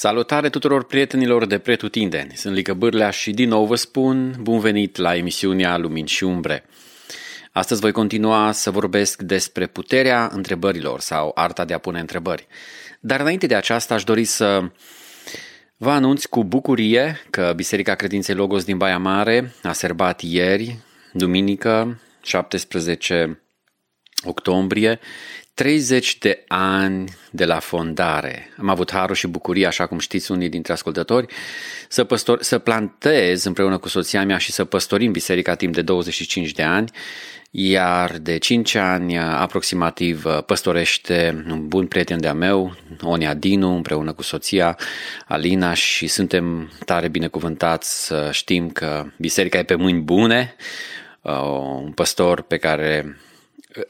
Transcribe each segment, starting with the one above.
Salutare tuturor prietenilor de pretutindeni! Sunt Lică Bârlea și din nou vă spun bun venit la emisiunea Lumini și Umbre. Astăzi voi continua să vorbesc despre puterea întrebărilor sau arta de a pune întrebări. Dar înainte de aceasta aș dori să vă anunț cu bucurie că Biserica Credinței Logos din Baia Mare a serbat ieri, duminică, 17 octombrie, 30 de ani de la fondare. Am avut harul și bucuria, așa cum știți unii dintre ascultători, să, păstor, să plantez împreună cu soția mea și să păstorim biserica timp de 25 de ani, iar de 5 ani aproximativ păstorește un bun prieten de-a meu, Onia Dinu, împreună cu soția Alina și suntem tare binecuvântați să știm că biserica e pe mâini bune, un păstor pe care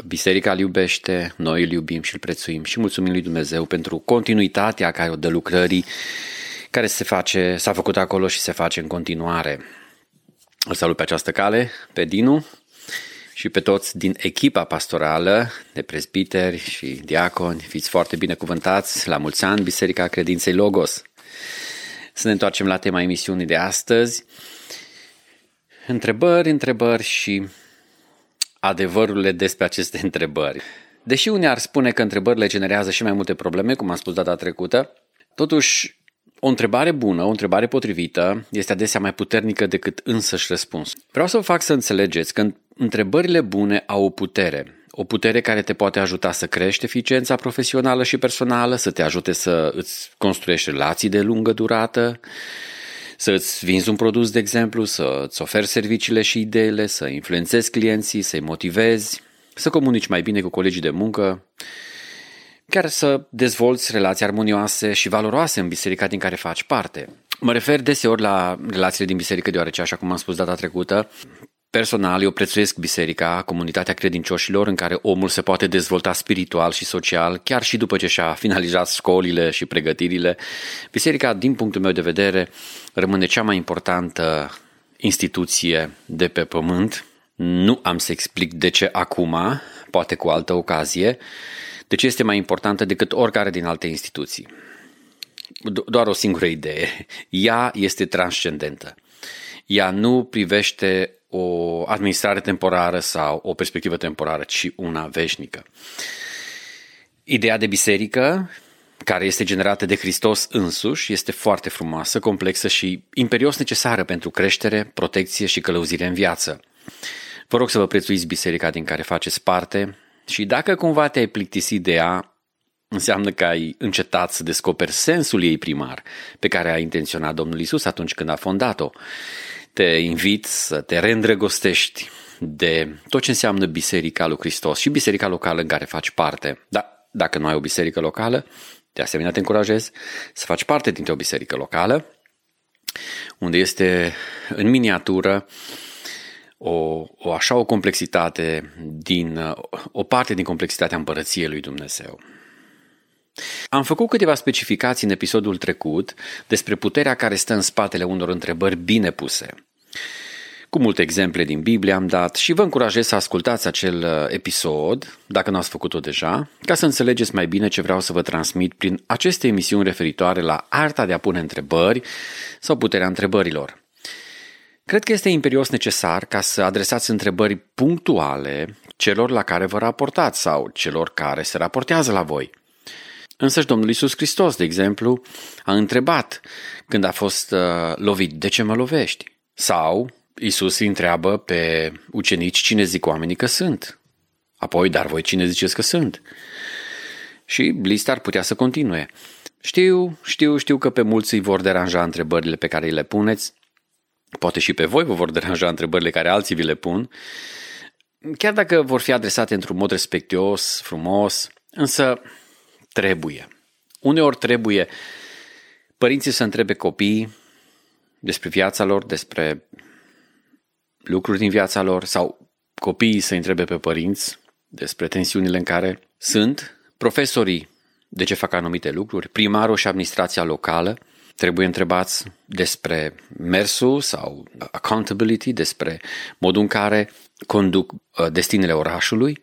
Biserica îl iubește, noi îl iubim și îl prețuim și mulțumim lui Dumnezeu pentru continuitatea care o dă lucrării care se face, s-a făcut acolo și se face în continuare. Îl salut pe această cale, pe Dinu și pe toți din echipa pastorală de prezbiteri și diaconi. Fiți foarte binecuvântați la mulți ani, Biserica Credinței Logos. Să ne întoarcem la tema emisiunii de astăzi. Întrebări, întrebări și adevărurile despre aceste întrebări. Deși unii ar spune că întrebările generează și mai multe probleme, cum am spus data trecută, totuși o întrebare bună, o întrebare potrivită, este adesea mai puternică decât însăși răspuns. Vreau să vă fac să înțelegeți că întrebările bune au o putere. O putere care te poate ajuta să crești eficiența profesională și personală, să te ajute să îți construiești relații de lungă durată, să îți vinzi un produs, de exemplu, să îți oferi serviciile și ideile, să influențezi clienții, să-i motivezi, să comunici mai bine cu colegii de muncă, chiar să dezvolți relații armonioase și valoroase în biserica din care faci parte. Mă refer deseori la relațiile din biserică, deoarece, așa cum am spus data trecută, Personal, eu prețuiesc biserica, comunitatea credincioșilor în care omul se poate dezvolta spiritual și social, chiar și după ce și-a finalizat școlile și pregătirile. Biserica, din punctul meu de vedere, rămâne cea mai importantă instituție de pe pământ. Nu am să explic de ce acum, poate cu altă ocazie, de ce este mai importantă decât oricare din alte instituții. Doar o singură idee. Ea este transcendentă. Ea nu privește o administrare temporară sau o perspectivă temporară, ci una veșnică. Ideea de biserică, care este generată de Hristos însuși, este foarte frumoasă, complexă și imperios necesară pentru creștere, protecție și călăuzire în viață. Vă rog să vă prețuiți biserica din care faceți parte și dacă cumva te-ai plictisit de ea, înseamnă că ai încetat să descoperi sensul ei primar pe care a intenționat Domnul Isus atunci când a fondat-o te invit să te reîndrăgostești de tot ce înseamnă Biserica lui Hristos și biserica locală în care faci parte. Da, dacă nu ai o biserică locală, de asemenea te încurajez să faci parte dintr-o biserică locală, unde este în miniatură o, o așa o complexitate din, o parte din complexitatea împărăției lui Dumnezeu. Am făcut câteva specificații în episodul trecut despre puterea care stă în spatele unor întrebări bine puse. Cu multe exemple din Biblie am dat și vă încurajez să ascultați acel uh, episod, dacă nu ați făcut-o deja, ca să înțelegeți mai bine ce vreau să vă transmit prin aceste emisiuni referitoare la arta de a pune întrebări sau puterea întrebărilor. Cred că este imperios necesar ca să adresați întrebări punctuale celor la care vă raportați sau celor care se raportează la voi. Însăși Domnul Iisus Hristos, de exemplu, a întrebat când a fost uh, lovit, de ce mă lovești? Sau Iisus îi întreabă pe ucenici cine zic oamenii că sunt. Apoi, dar voi cine ziceți că sunt? Și lista ar putea să continue. Știu, știu, știu că pe mulți îi vor deranja întrebările pe care îi le puneți. Poate și pe voi vă vor deranja întrebările care alții vi le pun. Chiar dacă vor fi adresate într-un mod respectuos, frumos, însă trebuie. Uneori trebuie părinții să întrebe copiii despre viața lor, despre lucruri din viața lor sau copiii să întrebe pe părinți despre tensiunile în care sunt, profesorii de ce fac anumite lucruri, primarul și administrația locală trebuie întrebați despre mersul sau accountability, despre modul în care conduc uh, destinele orașului,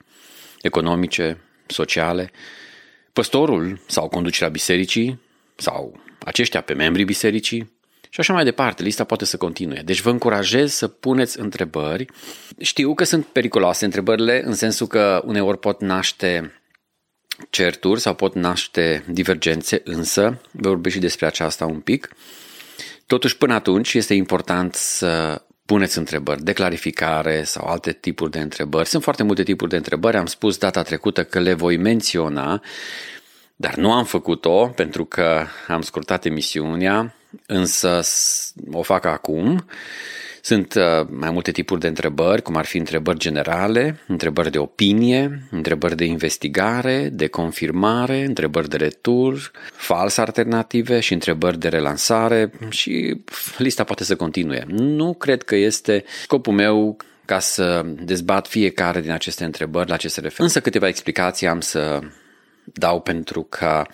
economice, sociale, Păstorul sau conducerea bisericii sau aceștia pe membrii bisericii și așa mai departe. Lista poate să continue. Deci vă încurajez să puneți întrebări. Știu că sunt periculoase întrebările în sensul că uneori pot naște certuri sau pot naște divergențe, însă vă vorbesc și despre aceasta un pic. Totuși, până atunci, este important să puneți întrebări de clarificare sau alte tipuri de întrebări. Sunt foarte multe tipuri de întrebări, am spus data trecută că le voi menționa, dar nu am făcut-o pentru că am scurtat emisiunea, însă o fac acum. Sunt uh, mai multe tipuri de întrebări, cum ar fi întrebări generale, întrebări de opinie, întrebări de investigare, de confirmare, întrebări de retur, fals alternative și întrebări de relansare și lista poate să continue. Nu cred că este scopul meu ca să dezbat fiecare din aceste întrebări la ce se referă. Însă câteva explicații am să dau pentru ca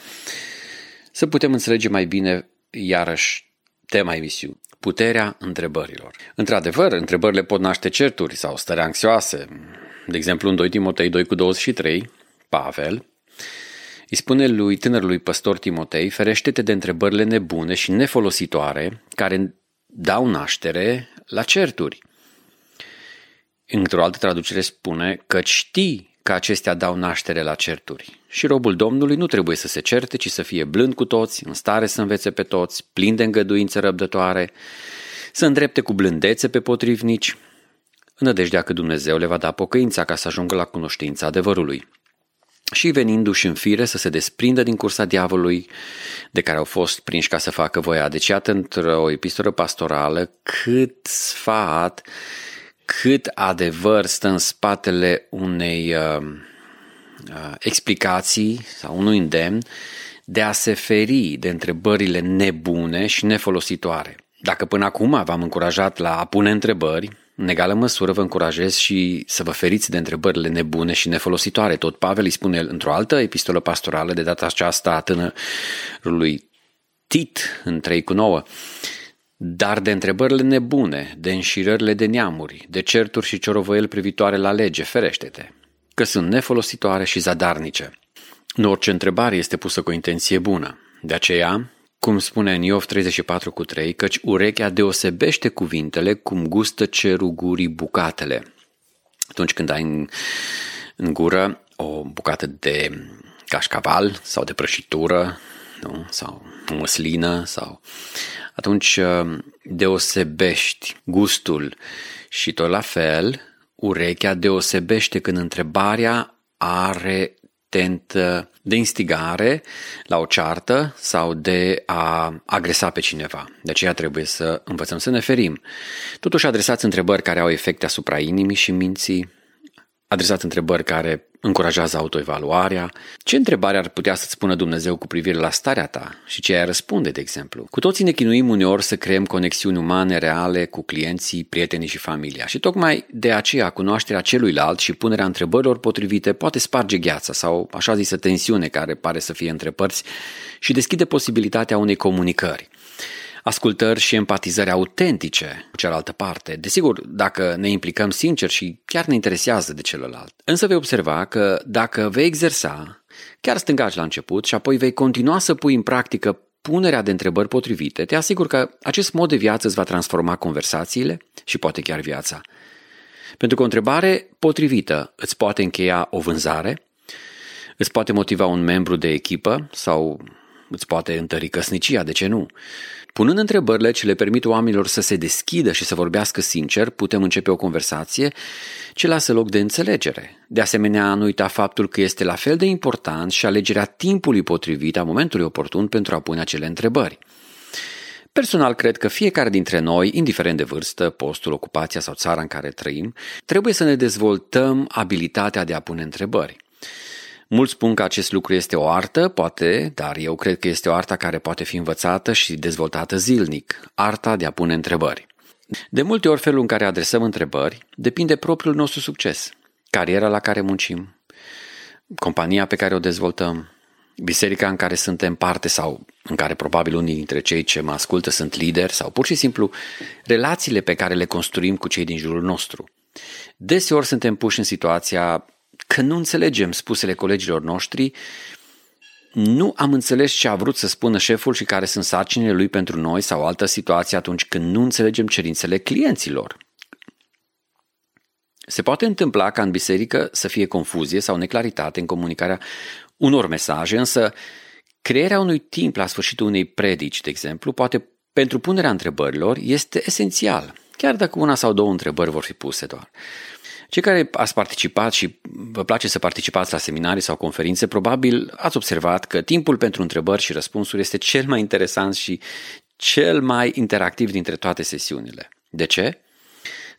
să putem înțelege mai bine iarăși tema emisiunii puterea întrebărilor. Într-adevăr, întrebările pot naște certuri sau stări anxioase. De exemplu, în 2 Timotei 2 cu 23, Pavel îi spune lui tânărului păstor Timotei, ferește-te de întrebările nebune și nefolositoare care dau naștere la certuri. Într-o altă traducere spune că știi că acestea dau naștere la certuri. Și robul Domnului nu trebuie să se certe, ci să fie blând cu toți, în stare să învețe pe toți, plin de îngăduință răbdătoare, să îndrepte cu blândețe pe potrivnici, în nădejdea că Dumnezeu le va da pocăința ca să ajungă la cunoștința adevărului. Și venindu-și în fire să se desprindă din cursa diavolului de care au fost prinși ca să facă voia. Deci iată într-o epistolă pastorală cât sfat cât adevăr stă în spatele unei uh, uh, explicații sau unui îndemn de a se feri de întrebările nebune și nefolositoare. Dacă până acum v-am încurajat la a pune întrebări, în egală măsură vă încurajez și să vă feriți de întrebările nebune și nefolositoare. Tot Pavel îi spune într-o altă epistolă pastorală, de data aceasta a tânărului Tit, în 3 cu 9, dar de întrebările nebune, de înșirările de neamuri, de certuri și ciorovăieli privitoare la lege, ferește-te, că sunt nefolositoare și zadarnice. Nu orice întrebare este pusă cu o intenție bună. De aceea, cum spune în Iov 34 cu 3, căci urechea deosebește cuvintele cum gustă cerul gurii bucatele. Atunci când ai în, în gură o bucată de cașcaval sau de prăjitură nu? sau măslină sau atunci uh, deosebești gustul și tot la fel urechea deosebește când întrebarea are tentă de instigare la o ceartă sau de a agresa pe cineva. De aceea trebuie să învățăm să ne ferim. Totuși adresați întrebări care au efecte asupra inimii și minții, adresați întrebări care încurajează autoevaluarea. Ce întrebare ar putea să-ți spună Dumnezeu cu privire la starea ta și ce ai răspunde, de exemplu? Cu toții ne chinuim uneori să creăm conexiuni umane reale cu clienții, prietenii și familia și tocmai de aceea cunoașterea celuilalt și punerea întrebărilor potrivite poate sparge gheața sau așa zisă tensiune care pare să fie între părți și deschide posibilitatea unei comunicări ascultări și empatizări autentice cu cealaltă parte. Desigur, dacă ne implicăm sincer și chiar ne interesează de celălalt. Însă vei observa că dacă vei exersa, chiar stângaci la început și apoi vei continua să pui în practică punerea de întrebări potrivite, te asigur că acest mod de viață îți va transforma conversațiile și poate chiar viața. Pentru că o întrebare potrivită îți poate încheia o vânzare, îți poate motiva un membru de echipă sau îți poate întări căsnicia, de ce nu? Punând întrebările ce le permit oamenilor să se deschidă și să vorbească sincer, putem începe o conversație ce lasă loc de înțelegere. De asemenea, nu uita faptul că este la fel de important și alegerea timpului potrivit a momentului oportun pentru a pune acele întrebări. Personal, cred că fiecare dintre noi, indiferent de vârstă, postul, ocupația sau țara în care trăim, trebuie să ne dezvoltăm abilitatea de a pune întrebări. Mulți spun că acest lucru este o artă, poate, dar eu cred că este o artă care poate fi învățată și dezvoltată zilnic, arta de a pune întrebări. De multe ori felul în care adresăm întrebări depinde propriul nostru succes, cariera la care muncim, compania pe care o dezvoltăm, biserica în care suntem parte sau în care probabil unii dintre cei ce mă ascultă sunt lideri sau pur și simplu relațiile pe care le construim cu cei din jurul nostru. Deseori suntem puși în situația că nu înțelegem spusele colegilor noștri nu am înțeles ce a vrut să spună șeful și care sunt sarcinile lui pentru noi sau altă situație atunci când nu înțelegem cerințele clienților. Se poate întâmpla ca în biserică să fie confuzie sau neclaritate în comunicarea unor mesaje, însă crearea unui timp la sfârșitul unei predici, de exemplu, poate pentru punerea întrebărilor este esențial, chiar dacă una sau două întrebări vor fi puse doar. Cei care ați participat și vă place să participați la seminarii sau conferințe, probabil ați observat că timpul pentru întrebări și răspunsuri este cel mai interesant și cel mai interactiv dintre toate sesiunile. De ce?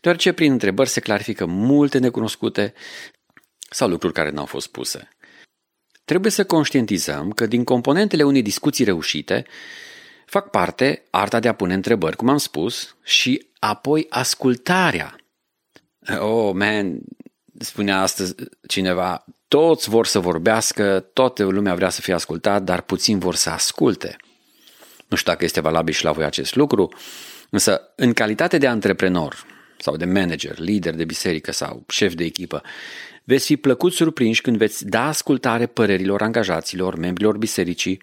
Deoarece prin întrebări se clarifică multe necunoscute sau lucruri care n-au fost puse. Trebuie să conștientizăm că din componentele unei discuții reușite fac parte arta de a pune întrebări, cum am spus, și apoi ascultarea Oh, man, spunea astăzi cineva, toți vor să vorbească, toată lumea vrea să fie ascultat, dar puțin vor să asculte. Nu știu dacă este valabil și la voi acest lucru, însă în calitate de antreprenor sau de manager, lider de biserică sau șef de echipă, veți fi plăcut surprinși când veți da ascultare părerilor angajaților, membrilor bisericii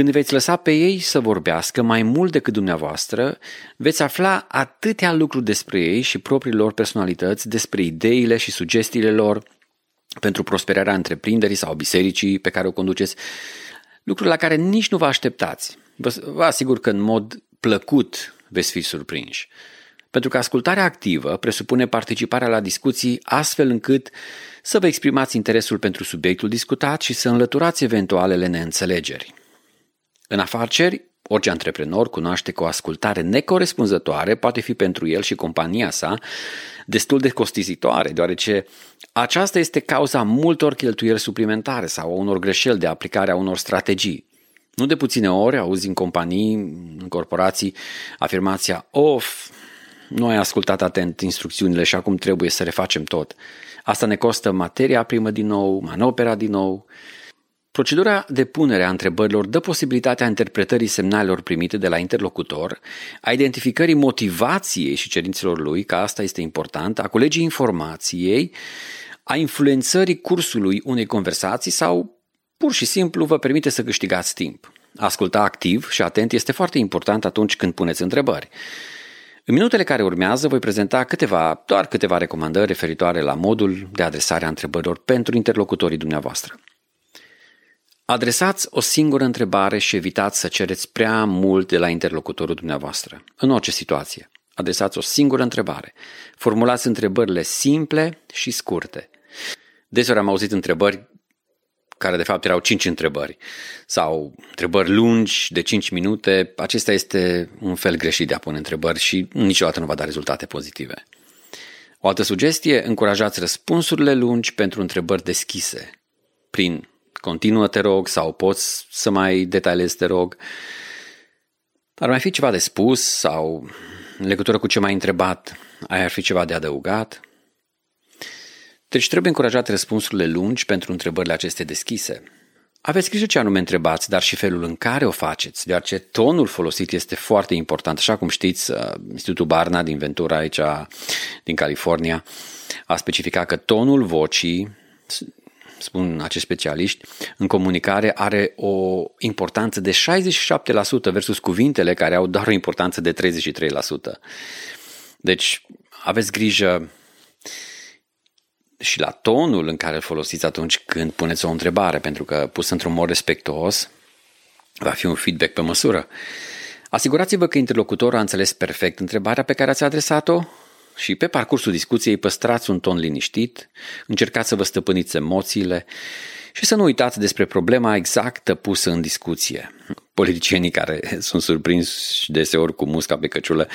când veți lăsa pe ei să vorbească mai mult decât dumneavoastră, veți afla atâtea lucruri despre ei și propriilor personalități, despre ideile și sugestiile lor pentru prosperarea întreprinderii sau bisericii pe care o conduceți, lucruri la care nici nu vă așteptați. Vă asigur că în mod plăcut veți fi surprinși. Pentru că ascultarea activă presupune participarea la discuții astfel încât să vă exprimați interesul pentru subiectul discutat și să înlăturați eventualele neînțelegeri. În afaceri, orice antreprenor cunoaște că o ascultare necorespunzătoare poate fi pentru el și compania sa destul de costisitoare, deoarece aceasta este cauza multor cheltuieli suplimentare sau a unor greșeli de aplicare a unor strategii. Nu de puține ori auzi în companii, în corporații, afirmația of, nu ai ascultat atent instrucțiunile și acum trebuie să refacem tot. Asta ne costă materia primă din nou, manopera din nou, Procedura de punere a întrebărilor dă posibilitatea interpretării semnalelor primite de la interlocutor, a identificării motivației și cerințelor lui, că asta este important, a colegii informației, a influențării cursului unei conversații sau pur și simplu vă permite să câștigați timp. Asculta activ și atent este foarte important atunci când puneți întrebări. În minutele care urmează voi prezenta câteva, doar câteva recomandări referitoare la modul de adresare a întrebărilor pentru interlocutorii dumneavoastră. Adresați o singură întrebare și evitați să cereți prea mult de la interlocutorul dumneavoastră. În orice situație, adresați o singură întrebare. Formulați întrebările simple și scurte. Deseori am auzit întrebări care de fapt erau cinci întrebări sau întrebări lungi de 5 minute. Acesta este un fel greșit de a pune întrebări și niciodată nu va da rezultate pozitive. O altă sugestie, încurajați răspunsurile lungi pentru întrebări deschise, prin continuă, te rog, sau poți să mai detaliezi, te rog. Ar mai fi ceva de spus sau în legătură cu ce m-ai întrebat, ai ar fi ceva de adăugat? Deci trebuie încurajate răspunsurile lungi pentru întrebările acestea deschise. Aveți grijă ce anume întrebați, dar și felul în care o faceți, deoarece tonul folosit este foarte important. Așa cum știți, uh, Institutul Barna din Ventura aici, din California, a specificat că tonul vocii spun acești specialiști, în comunicare are o importanță de 67% versus cuvintele care au doar o importanță de 33%. Deci aveți grijă și la tonul în care îl folosiți atunci când puneți o întrebare, pentru că pus într-un mod respectuos va fi un feedback pe măsură. Asigurați-vă că interlocutorul a înțeles perfect întrebarea pe care ați adresat-o și pe parcursul discuției păstrați un ton liniștit, încercați să vă stăpâniți emoțiile și să nu uitați despre problema exactă pusă în discuție. Politicienii care sunt surprinși deseori cu musca pe căciulă,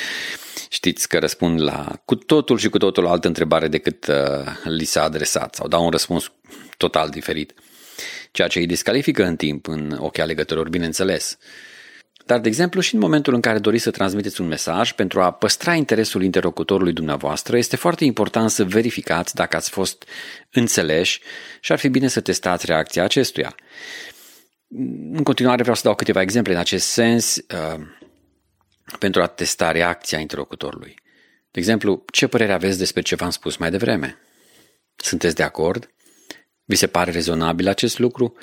știți că răspund la cu totul și cu totul altă întrebare decât uh, li s-a adresat sau dau un răspuns total diferit, ceea ce îi descalifică în timp în ochii alegătorilor, bineînțeles. Dar, de exemplu, și în momentul în care doriți să transmiteți un mesaj, pentru a păstra interesul interlocutorului dumneavoastră, este foarte important să verificați dacă ați fost înțeleși și ar fi bine să testați reacția acestuia. În continuare vreau să dau câteva exemple în acest sens uh, pentru a testa reacția interlocutorului. De exemplu, ce părere aveți despre ce v-am spus mai devreme? Sunteți de acord? Vi se pare rezonabil acest lucru?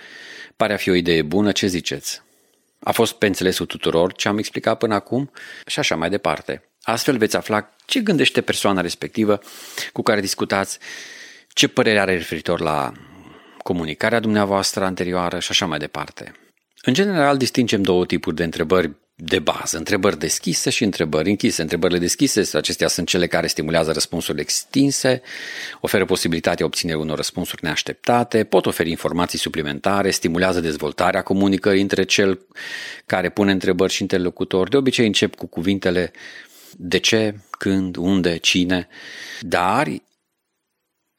Pare a fi o idee bună, ce ziceți? A fost pe înțelesul tuturor ce am explicat până acum? Și așa mai departe. Astfel veți afla ce gândește persoana respectivă cu care discutați, ce părere are referitor la comunicarea dumneavoastră anterioară și așa mai departe. În general, distingem două tipuri de întrebări de bază, întrebări deschise și întrebări închise. Întrebările deschise, acestea sunt cele care stimulează răspunsuri extinse, oferă posibilitatea obținerii unor răspunsuri neașteptate, pot oferi informații suplimentare, stimulează dezvoltarea comunicării între cel care pune întrebări și interlocutor. De obicei încep cu cuvintele de ce, când, unde, cine, dar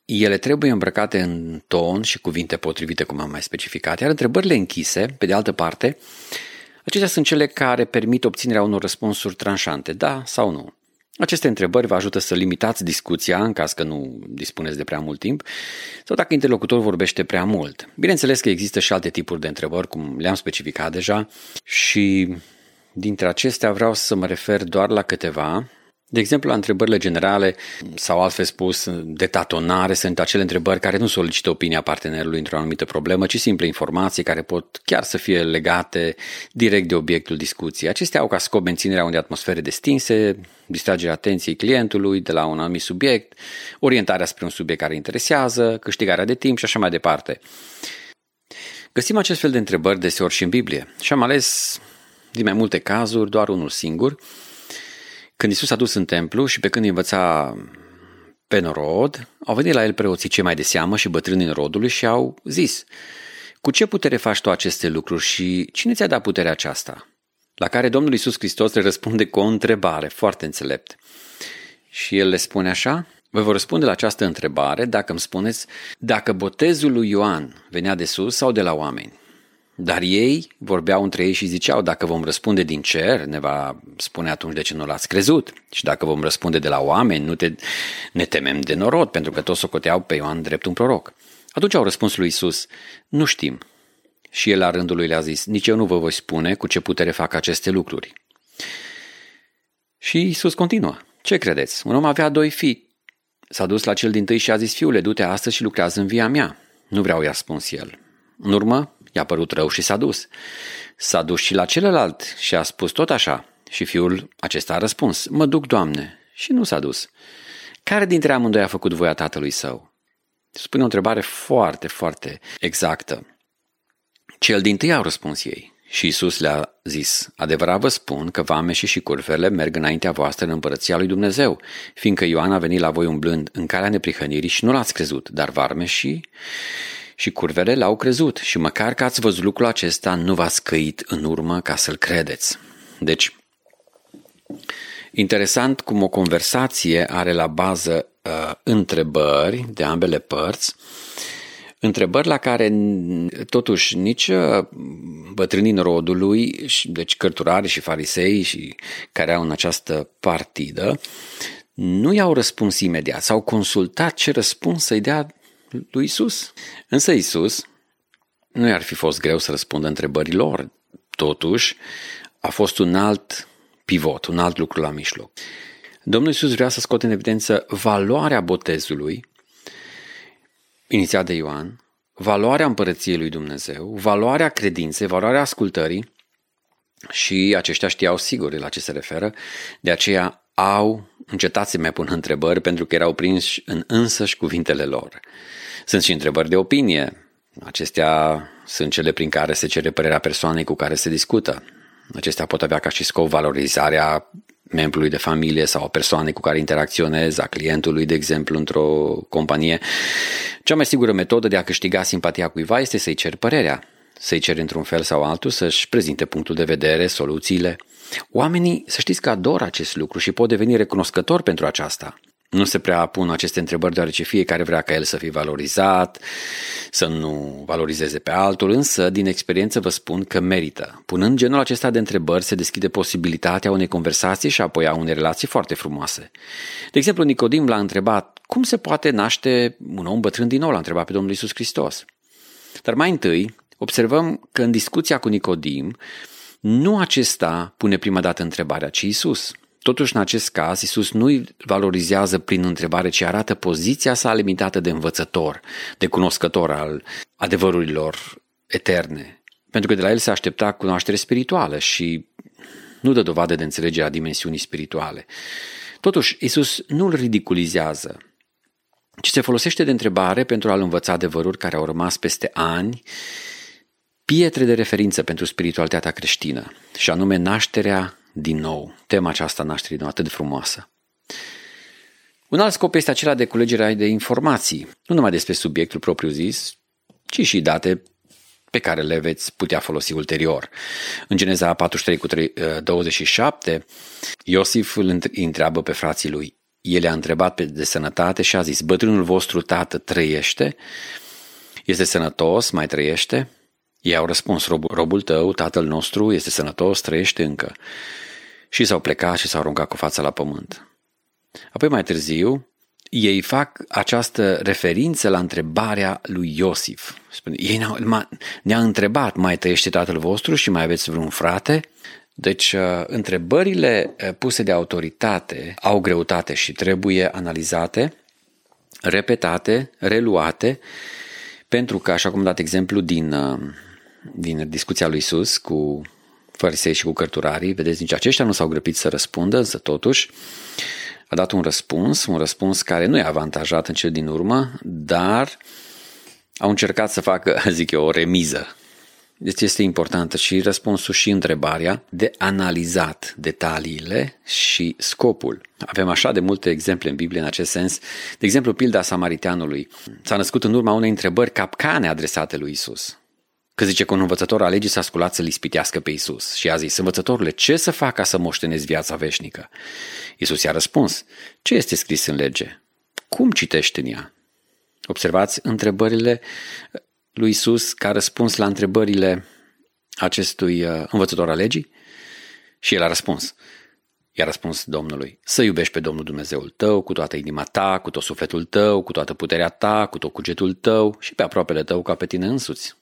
ele trebuie îmbrăcate în ton și cuvinte potrivite, cum am mai specificat, iar întrebările închise, pe de altă parte, acestea sunt cele care permit obținerea unor răspunsuri tranșante, da sau nu. Aceste întrebări vă ajută să limitați discuția în caz că nu dispuneți de prea mult timp sau dacă interlocutorul vorbește prea mult. Bineînțeles că există și alte tipuri de întrebări, cum le-am specificat deja, și dintre acestea vreau să mă refer doar la câteva de exemplu, la întrebările generale sau altfel spus de tatonare sunt acele întrebări care nu solicită opinia partenerului într-o anumită problemă, ci simple informații care pot chiar să fie legate direct de obiectul discuției. Acestea au ca scop menținerea unei atmosfere destinse, distragerea atenției clientului de la un anumit subiect, orientarea spre un subiect care interesează, câștigarea de timp și așa mai departe. Găsim acest fel de întrebări deseori și în Biblie și am ales din mai multe cazuri doar unul singur, când Isus a dus în templu și pe când învăța pe norod, au venit la el preoții cei mai de seamă și bătrânii rodului și au zis, cu ce putere faci tu aceste lucruri și cine ți-a dat puterea aceasta? La care Domnul Isus Hristos le răspunde cu o întrebare foarte înțelept. Și el le spune așa, Vă vor răspunde la această întrebare dacă îmi spuneți dacă botezul lui Ioan venea de sus sau de la oameni. Dar ei vorbeau între ei și ziceau, dacă vom răspunde din cer, ne va spune atunci de ce nu l-ați crezut. Și dacă vom răspunde de la oameni, nu te, ne temem de norod, pentru că toți socoteau pe Ioan drept un proroc. Atunci au răspuns lui Isus, nu știm. Și el la rândul lui le-a zis, nici eu nu vă voi spune cu ce putere fac aceste lucruri. Și Isus continuă, ce credeți? Un om avea doi fii. S-a dus la cel din tâi și a zis, fiule, du-te astăzi și lucrează în via mea. Nu vreau, i-a spus el. În urmă, I-a părut rău și s-a dus. S-a dus și la celălalt și a spus tot așa. Și fiul acesta a răspuns, mă duc, Doamne, și nu s-a dus. Care dintre amândoi a făcut voia tatălui său? Spune o întrebare foarte, foarte exactă. Cel din tâi au răspuns ei. Și Isus le-a zis, adevărat vă spun că vame și curvele merg înaintea voastră în împărăția lui Dumnezeu, fiindcă Ioan a venit la voi umblând în calea neprihănirii și nu l-ați crezut, dar varme și și curvele l-au crezut și măcar că ați văzut lucrul acesta, nu v-ați căit în urmă ca să-l credeți. Deci, interesant cum o conversație are la bază uh, întrebări de ambele părți, întrebări la care totuși nici uh, bătrânii rodului, deci cărturari și farisei și care au în această partidă, nu i-au răspuns imediat, s-au consultat ce răspuns să-i dea lui Isus. Însă Isus nu i-ar fi fost greu să răspundă întrebărilor. Totuși, a fost un alt pivot, un alt lucru la mijloc. Domnul Isus vrea să scoate în evidență valoarea botezului, inițiat de Ioan, valoarea împărăției lui Dumnezeu, valoarea credinței, valoarea ascultării și aceștia știau sigur la ce se referă, de aceea au încetat să mai pună întrebări pentru că erau prinși în însăși cuvintele lor. Sunt și întrebări de opinie. Acestea sunt cele prin care se cere părerea persoanei cu care se discută. Acestea pot avea ca și scop valorizarea membrului de familie sau a persoanei cu care interacționez, a clientului, de exemplu, într-o companie. Cea mai sigură metodă de a câștiga simpatia cuiva este să-i cer părerea, să-i cer într-un fel sau altul să-și prezinte punctul de vedere, soluțiile. Oamenii, să știți că adoră acest lucru și pot deveni recunoscători pentru aceasta. Nu se prea pun aceste întrebări deoarece fiecare vrea ca el să fie valorizat, să nu valorizeze pe altul, însă din experiență vă spun că merită. Punând genul acesta de întrebări se deschide posibilitatea unei conversații și apoi a unei relații foarte frumoase. De exemplu, Nicodim l-a întrebat cum se poate naște un om bătrân din nou, l-a întrebat pe Domnul Isus Hristos. Dar mai întâi observăm că în discuția cu Nicodim nu acesta pune prima dată întrebarea, ci Isus. Totuși, în acest caz, Isus nu îi valorizează prin întrebare, ci arată poziția sa limitată de învățător, de cunoscător al adevărurilor eterne. Pentru că de la el se aștepta cunoaștere spirituală și nu dă dovadă de înțelegerea dimensiunii spirituale. Totuși, Isus nu îl ridiculizează, ci se folosește de întrebare pentru a-l învăța adevăruri care au rămas peste ani, pietre de referință pentru spiritualitatea creștină, și anume nașterea din nou. Tema aceasta nașterii din nou atât de frumoasă. Un alt scop este acela de culegerea de informații, nu numai despre subiectul propriu-zis, ci și date pe care le veți putea folosi ulterior. În Geneza 43 cu 27, Iosif îl întreabă pe frații lui. El a întrebat pe de sănătate și a zis, bătrânul vostru tată trăiește? Este sănătos, mai trăiește? Ei au răspuns, robul tău, tatăl nostru, este sănătos, trăiește încă. Și s-au plecat și s-au aruncat cu fața la pământ. Apoi mai târziu, ei fac această referință la întrebarea lui Iosif. Spune, ei ne-a, ne-a întrebat, mai trăiește tatăl vostru și mai aveți vreun frate? Deci, uh, întrebările uh, puse de autoritate au greutate și trebuie analizate, repetate, reluate, pentru că, așa cum am dat exemplu din, uh, din discuția lui Isus cu farisei și cu cărturarii, vedeți, nici aceștia nu s-au grăbit să răspundă, însă totuși a dat un răspuns, un răspuns care nu e avantajat în cel din urmă, dar au încercat să facă, zic eu, o remiză. Deci este importantă și răspunsul și întrebarea de analizat detaliile și scopul. Avem așa de multe exemple în Biblie în acest sens. De exemplu, pilda samariteanului s-a născut în urma unei întrebări capcane adresate lui Isus. Că zice că un învățător a legii s-a sculat să-l ispitească pe Isus și a zis, învățătorule, ce să fac ca să moștenesc viața veșnică? Isus i-a răspuns, ce este scris în lege? Cum citești în ea? Observați întrebările lui Isus ca răspuns la întrebările acestui uh, învățător al legii? Și el a răspuns. I-a răspuns Domnului, să iubești pe Domnul Dumnezeul tău cu toată inima ta, cu tot sufletul tău, cu toată puterea ta, cu tot cugetul tău și pe aproapele tău ca pe tine însuți.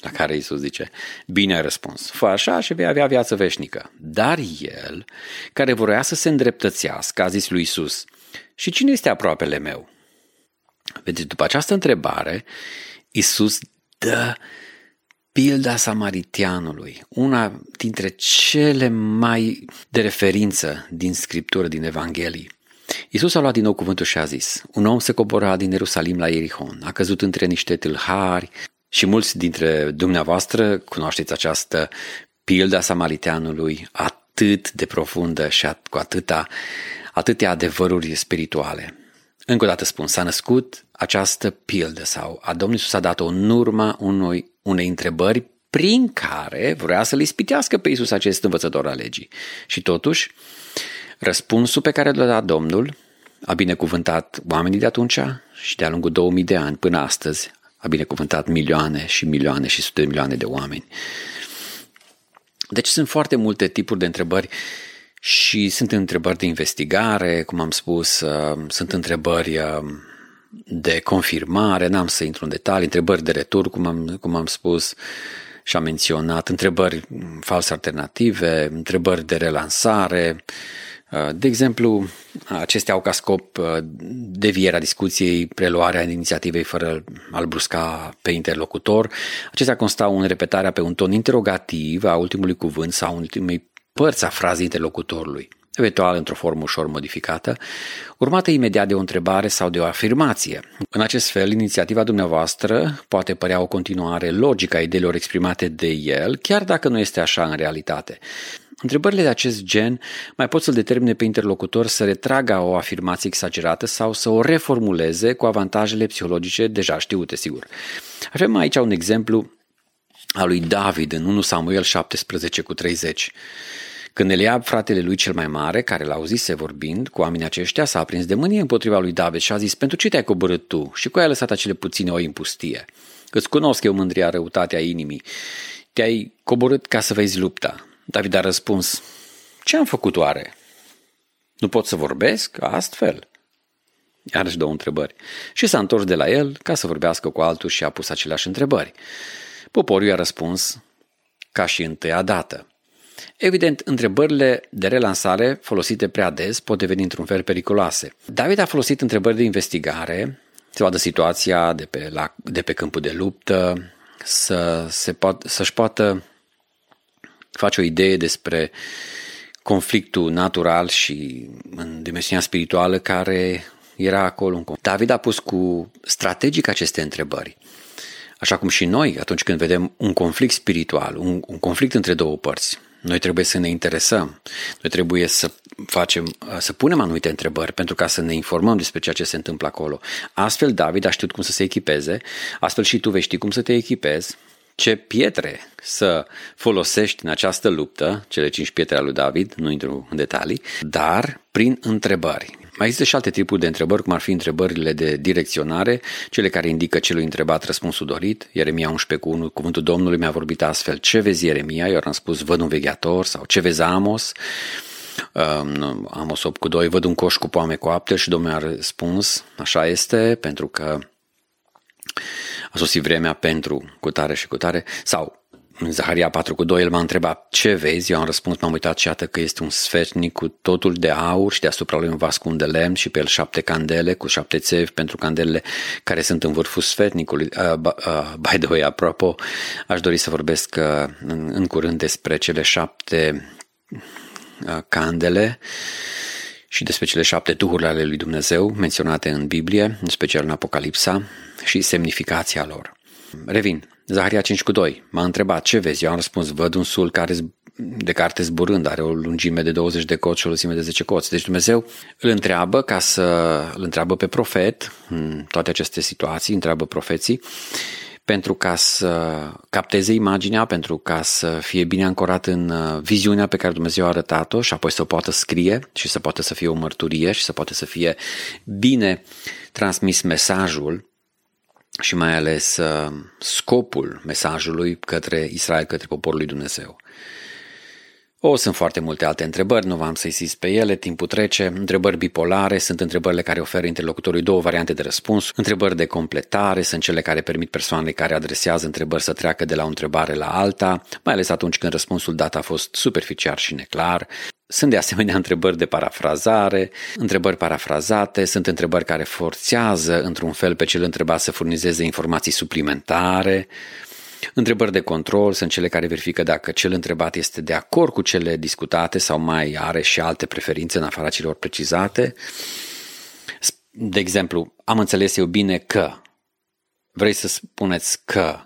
La care Isus zice, bine ai răspuns, fă așa și vei avea viață veșnică. Dar el, care vroia să se îndreptățească, a zis lui Isus, și cine este aproapele meu? Vedeți, după această întrebare, Isus dă pilda samaritianului, una dintre cele mai de referință din Scriptură, din Evanghelii. Isus a luat din nou cuvântul și a zis, un om se cobora din Ierusalim la Ierihon, a căzut între niște tâlhari, și mulți dintre dumneavoastră cunoașteți această pilda samariteanului atât de profundă și cu atâta, atâtea adevăruri spirituale. Încă o dată spun, s-a născut această pildă sau a Domnului Iisus a dat-o în urma unui, unei întrebări prin care vrea să-l ispitească pe Iisus acest învățător al legii. Și totuși, răspunsul pe care l-a dat Domnul a binecuvântat oamenii de atunci și de-a lungul 2000 de ani până astăzi a binecuvântat milioane și milioane și sute de milioane de oameni. Deci sunt foarte multe tipuri de întrebări și sunt întrebări de investigare, cum am spus, uh, sunt întrebări uh, de confirmare, n-am să intru în detalii, întrebări de retur, cum am, cum am spus și am menționat, întrebări false alternative, întrebări de relansare, Uh, de exemplu, acestea au ca scop uh, devierea discuției, preluarea inițiativei fără a-l brusca pe interlocutor. Acestea constau în repetarea pe un ton interogativ a ultimului cuvânt sau ultimei părți a frazei interlocutorului, eventual într-o formă ușor modificată, urmată imediat de o întrebare sau de o afirmație. În acest fel, inițiativa dumneavoastră poate părea o continuare logică a ideilor exprimate de el, chiar dacă nu este așa în realitate. Întrebările de acest gen mai pot să-l determine pe interlocutor să retragă o afirmație exagerată sau să o reformuleze cu avantajele psihologice deja știute, sigur. Avem aici un exemplu al lui David în 1 Samuel 17 cu 30. Când Eliab, fratele lui cel mai mare, care l-a auzise vorbind cu oamenii aceștia, s-a aprins de mânie împotriva lui David și a zis, pentru ce te-ai coborât tu și cu ai lăsat acele puține oi în pustie? Îți cunosc eu mândria, răutatea inimii. Te-ai coborât ca să vezi lupta. David a răspuns, ce am făcut oare? Nu pot să vorbesc astfel? Iarăși două întrebări. Și s-a întors de la el ca să vorbească cu altul și a pus aceleași întrebări. Poporul i-a răspuns ca și întâia dată. Evident, întrebările de relansare folosite prea des pot deveni într-un fel periculoase. David a folosit întrebări de investigare, să vadă situația de pe, la, de pe câmpul de luptă, să se pot, să-și poată face o idee despre conflictul natural și în dimensiunea spirituală care era acolo. David a pus cu strategic aceste întrebări. Așa cum și noi, atunci când vedem un conflict spiritual, un, un conflict între două părți, noi trebuie să ne interesăm, noi trebuie să facem, să punem anumite întrebări pentru ca să ne informăm despre ceea ce se întâmplă acolo. Astfel David a știut cum să se echipeze, astfel și tu vei ști cum să te echipezi, ce pietre să folosești în această luptă, cele cinci pietre ale lui David, nu intru în detalii, dar prin întrebări. Mai există și alte tipuri de întrebări, cum ar fi întrebările de direcționare, cele care indică celui întrebat răspunsul dorit. Ieremia 11 cu 1, cuvântul Domnului mi-a vorbit astfel, ce vezi Ieremia? Eu am spus, văd un vegheator sau ce vezi Amos? Um, Amos 8 cu 2, văd un coș cu poame coapte și Domnul a răspuns, așa este, pentru că a sosit vremea pentru cutare și cutare, sau în Zaharia 4 cu 2, el m-a întrebat ce vezi, eu am răspuns, m-am uitat și iată că este un sfetnic cu totul de aur și deasupra lui un vascun de lemn și pe el șapte candele cu șapte țevi pentru candelele care sunt în vârful sfetnicului. Uh, uh, by the way, apropo, aș dori să vorbesc uh, în, în curând despre cele șapte uh, candele și despre cele șapte duhuri ale lui Dumnezeu menționate în Biblie, în special în Apocalipsa, și semnificația lor. Revin, Zaharia 5 cu 2 m-a întrebat ce vezi, eu am răspuns, văd un sul care de carte zburând, are o lungime de 20 de coți și o lăsime de 10 coți. Deci Dumnezeu îl întreabă ca să îl întreabă pe profet în toate aceste situații, întreabă profeții pentru ca să capteze imaginea, pentru ca să fie bine ancorat în uh, viziunea pe care Dumnezeu a arătat-o și apoi să poată scrie și să poată să fie o mărturie și să poată să fie bine transmis mesajul și mai ales uh, scopul mesajului către Israel, către poporul lui Dumnezeu. O, sunt foarte multe alte întrebări, nu v-am să insist pe ele, timpul trece. Întrebări bipolare sunt întrebările care oferă interlocutorului două variante de răspuns. Întrebări de completare sunt cele care permit persoanei care adresează întrebări să treacă de la o întrebare la alta, mai ales atunci când răspunsul dat a fost superficial și neclar. Sunt de asemenea întrebări de parafrazare, întrebări parafrazate, sunt întrebări care forțează într-un fel pe cel întrebat să furnizeze informații suplimentare, Întrebări de control sunt cele care verifică dacă cel întrebat este de acord cu cele discutate sau mai are și alte preferințe în afara celor precizate. De exemplu, am înțeles eu bine că. Vrei să spuneți că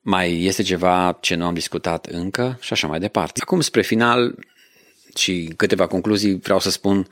mai este ceva ce nu am discutat încă și așa mai departe. Acum, spre final și câteva concluzii, vreau să spun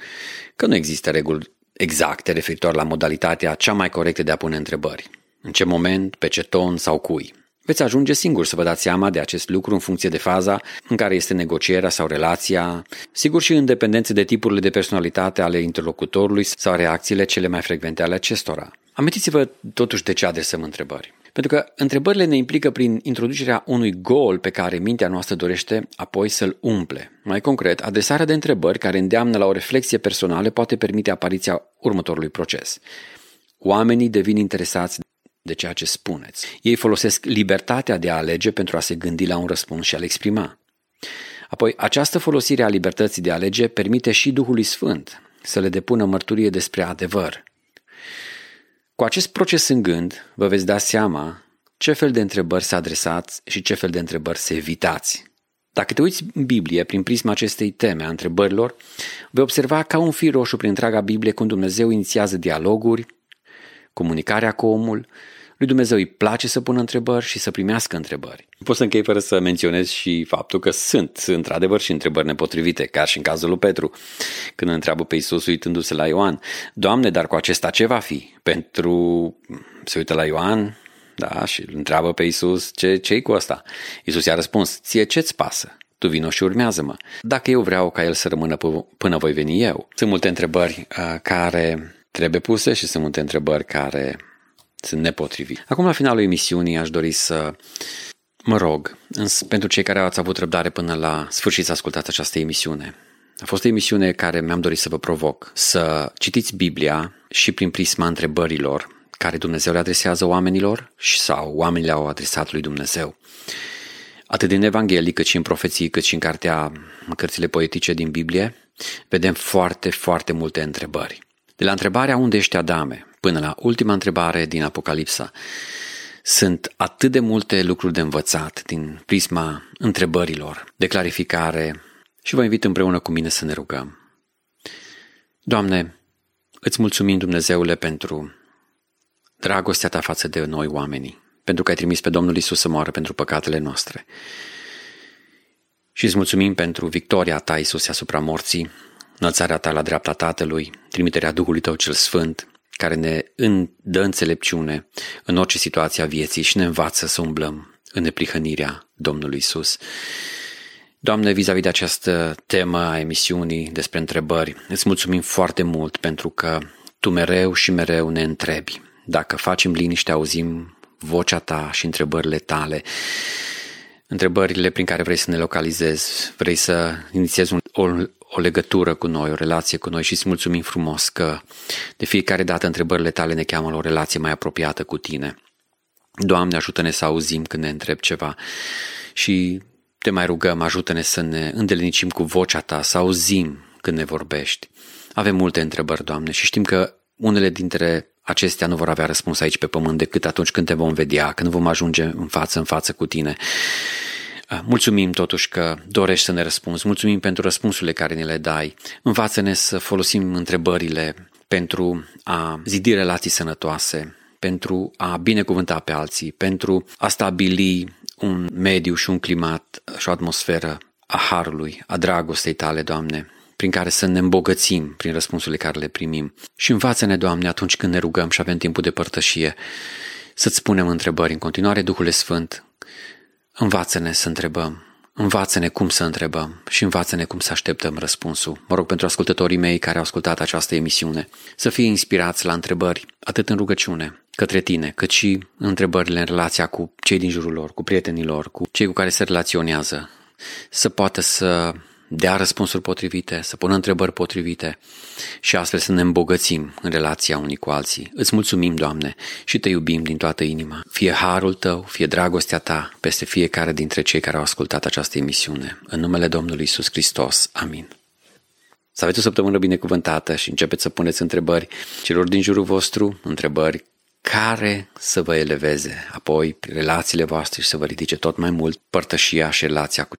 că nu există reguli exacte referitor la modalitatea cea mai corectă de a pune întrebări. În ce moment, pe ce ton sau cui. Veți ajunge singur să vă dați seama de acest lucru în funcție de faza în care este negocierea sau relația, sigur și în dependență de tipurile de personalitate ale interlocutorului sau reacțiile cele mai frecvente ale acestora. Amintiți-vă totuși de ce adresăm întrebări. Pentru că întrebările ne implică prin introducerea unui gol pe care mintea noastră dorește apoi să-l umple. Mai concret, adresarea de întrebări care îndeamnă la o reflexie personală poate permite apariția următorului proces. Oamenii devin interesați de ceea ce spuneți. Ei folosesc libertatea de a alege pentru a se gândi la un răspuns și a-l exprima. Apoi, această folosire a libertății de a alege permite și Duhului Sfânt să le depună mărturie despre adevăr. Cu acest proces în gând, vă veți da seama ce fel de întrebări să adresați și ce fel de întrebări să evitați. Dacă te uiți în Biblie prin prisma acestei teme a întrebărilor, vei observa ca un fir roșu prin întreaga Biblie cum Dumnezeu inițiază dialoguri, comunicarea cu omul. Lui Dumnezeu îi place să pună întrebări și să primească întrebări. Pot să închei fără să menționez și faptul că sunt, într-adevăr, și întrebări nepotrivite, ca și în cazul lui Petru, când întreabă pe Iisus uitându-se la Ioan, Doamne, dar cu acesta ce va fi? Pentru... se uită la Ioan, da, și îl întreabă pe Iisus, ce, ce cu asta? Iisus i-a răspuns, ție ce-ți pasă? tu vino și urmează-mă. Dacă eu vreau ca el să rămână p- până voi veni eu. Sunt multe întrebări uh, care trebuie puse și sunt multe întrebări care sunt nepotrivite. Acum, la finalul emisiunii, aș dori să mă rog pentru cei care ați avut răbdare până la sfârșit să ascultați această emisiune. A fost o emisiune care mi-am dorit să vă provoc, să citiți Biblia și prin prisma întrebărilor care Dumnezeu le adresează oamenilor și sau oamenii le-au adresat lui Dumnezeu. Atât din Evanghelii, cât și în profeții, cât și în cartea, în cărțile poetice din Biblie, vedem foarte, foarte multe întrebări. De la întrebarea unde ești Adame până la ultima întrebare din Apocalipsa, sunt atât de multe lucruri de învățat din prisma întrebărilor, de clarificare și vă invit împreună cu mine să ne rugăm. Doamne, îți mulțumim Dumnezeule pentru dragostea ta față de noi oamenii, pentru că ai trimis pe Domnul Isus să moară pentru păcatele noastre. Și îți mulțumim pentru victoria ta, Isus, asupra morții, înălțarea ta la dreapta Tatălui, trimiterea Duhului tău cel Sfânt, care ne dă înțelepciune în orice situație a vieții și ne învață să umblăm în neprihănirea Domnului Isus. Doamne, vis-a-vis de această temă a emisiunii despre întrebări, îți mulțumim foarte mult pentru că Tu mereu și mereu ne întrebi. Dacă facem liniște, auzim vocea Ta și întrebările Tale, întrebările prin care vrei să ne localizezi, vrei să inițiezi un, o, o legătură cu noi, o relație cu noi și îți mulțumim frumos că de fiecare dată întrebările Tale ne cheamă la o relație mai apropiată cu Tine. Doamne, ajută-ne să auzim când ne întreb ceva și te mai rugăm, ajută-ne să ne îndelenicim cu vocea ta, să auzim când ne vorbești. Avem multe întrebări, Doamne, și știm că unele dintre acestea nu vor avea răspuns aici pe pământ decât atunci când te vom vedea, când vom ajunge în față în față cu tine. Mulțumim totuși că dorești să ne răspunzi, mulțumim pentru răspunsurile care ne le dai. Învață-ne să folosim întrebările pentru a zidi relații sănătoase, pentru a binecuvânta pe alții, pentru a stabili un mediu și un climat și o atmosferă a harului, a dragostei tale, Doamne, prin care să ne îmbogățim prin răspunsurile care le primim. Și învață-ne, Doamne, atunci când ne rugăm și avem timpul de părtășie, să-ți spunem întrebări în continuare, Duhul Sfânt, învață-ne să întrebăm, învață-ne cum să întrebăm și învață-ne cum să așteptăm răspunsul. Mă rog pentru ascultătorii mei care au ascultat această emisiune să fie inspirați la întrebări, atât în rugăciune, către tine, cât și întrebările în relația cu cei din jurul lor, cu prietenii lor, cu cei cu care se relaționează, să poată să dea răspunsuri potrivite, să pună întrebări potrivite și astfel să ne îmbogățim în relația unii cu alții. Îți mulțumim, Doamne, și te iubim din toată inima. Fie harul Tău, fie dragostea Ta peste fiecare dintre cei care au ascultat această emisiune. În numele Domnului Isus Hristos. Amin. Să aveți o săptămână binecuvântată și începeți să puneți întrebări celor din jurul vostru, întrebări care să vă eleveze apoi relațiile voastre și să vă ridice tot mai mult părtășia și relația cu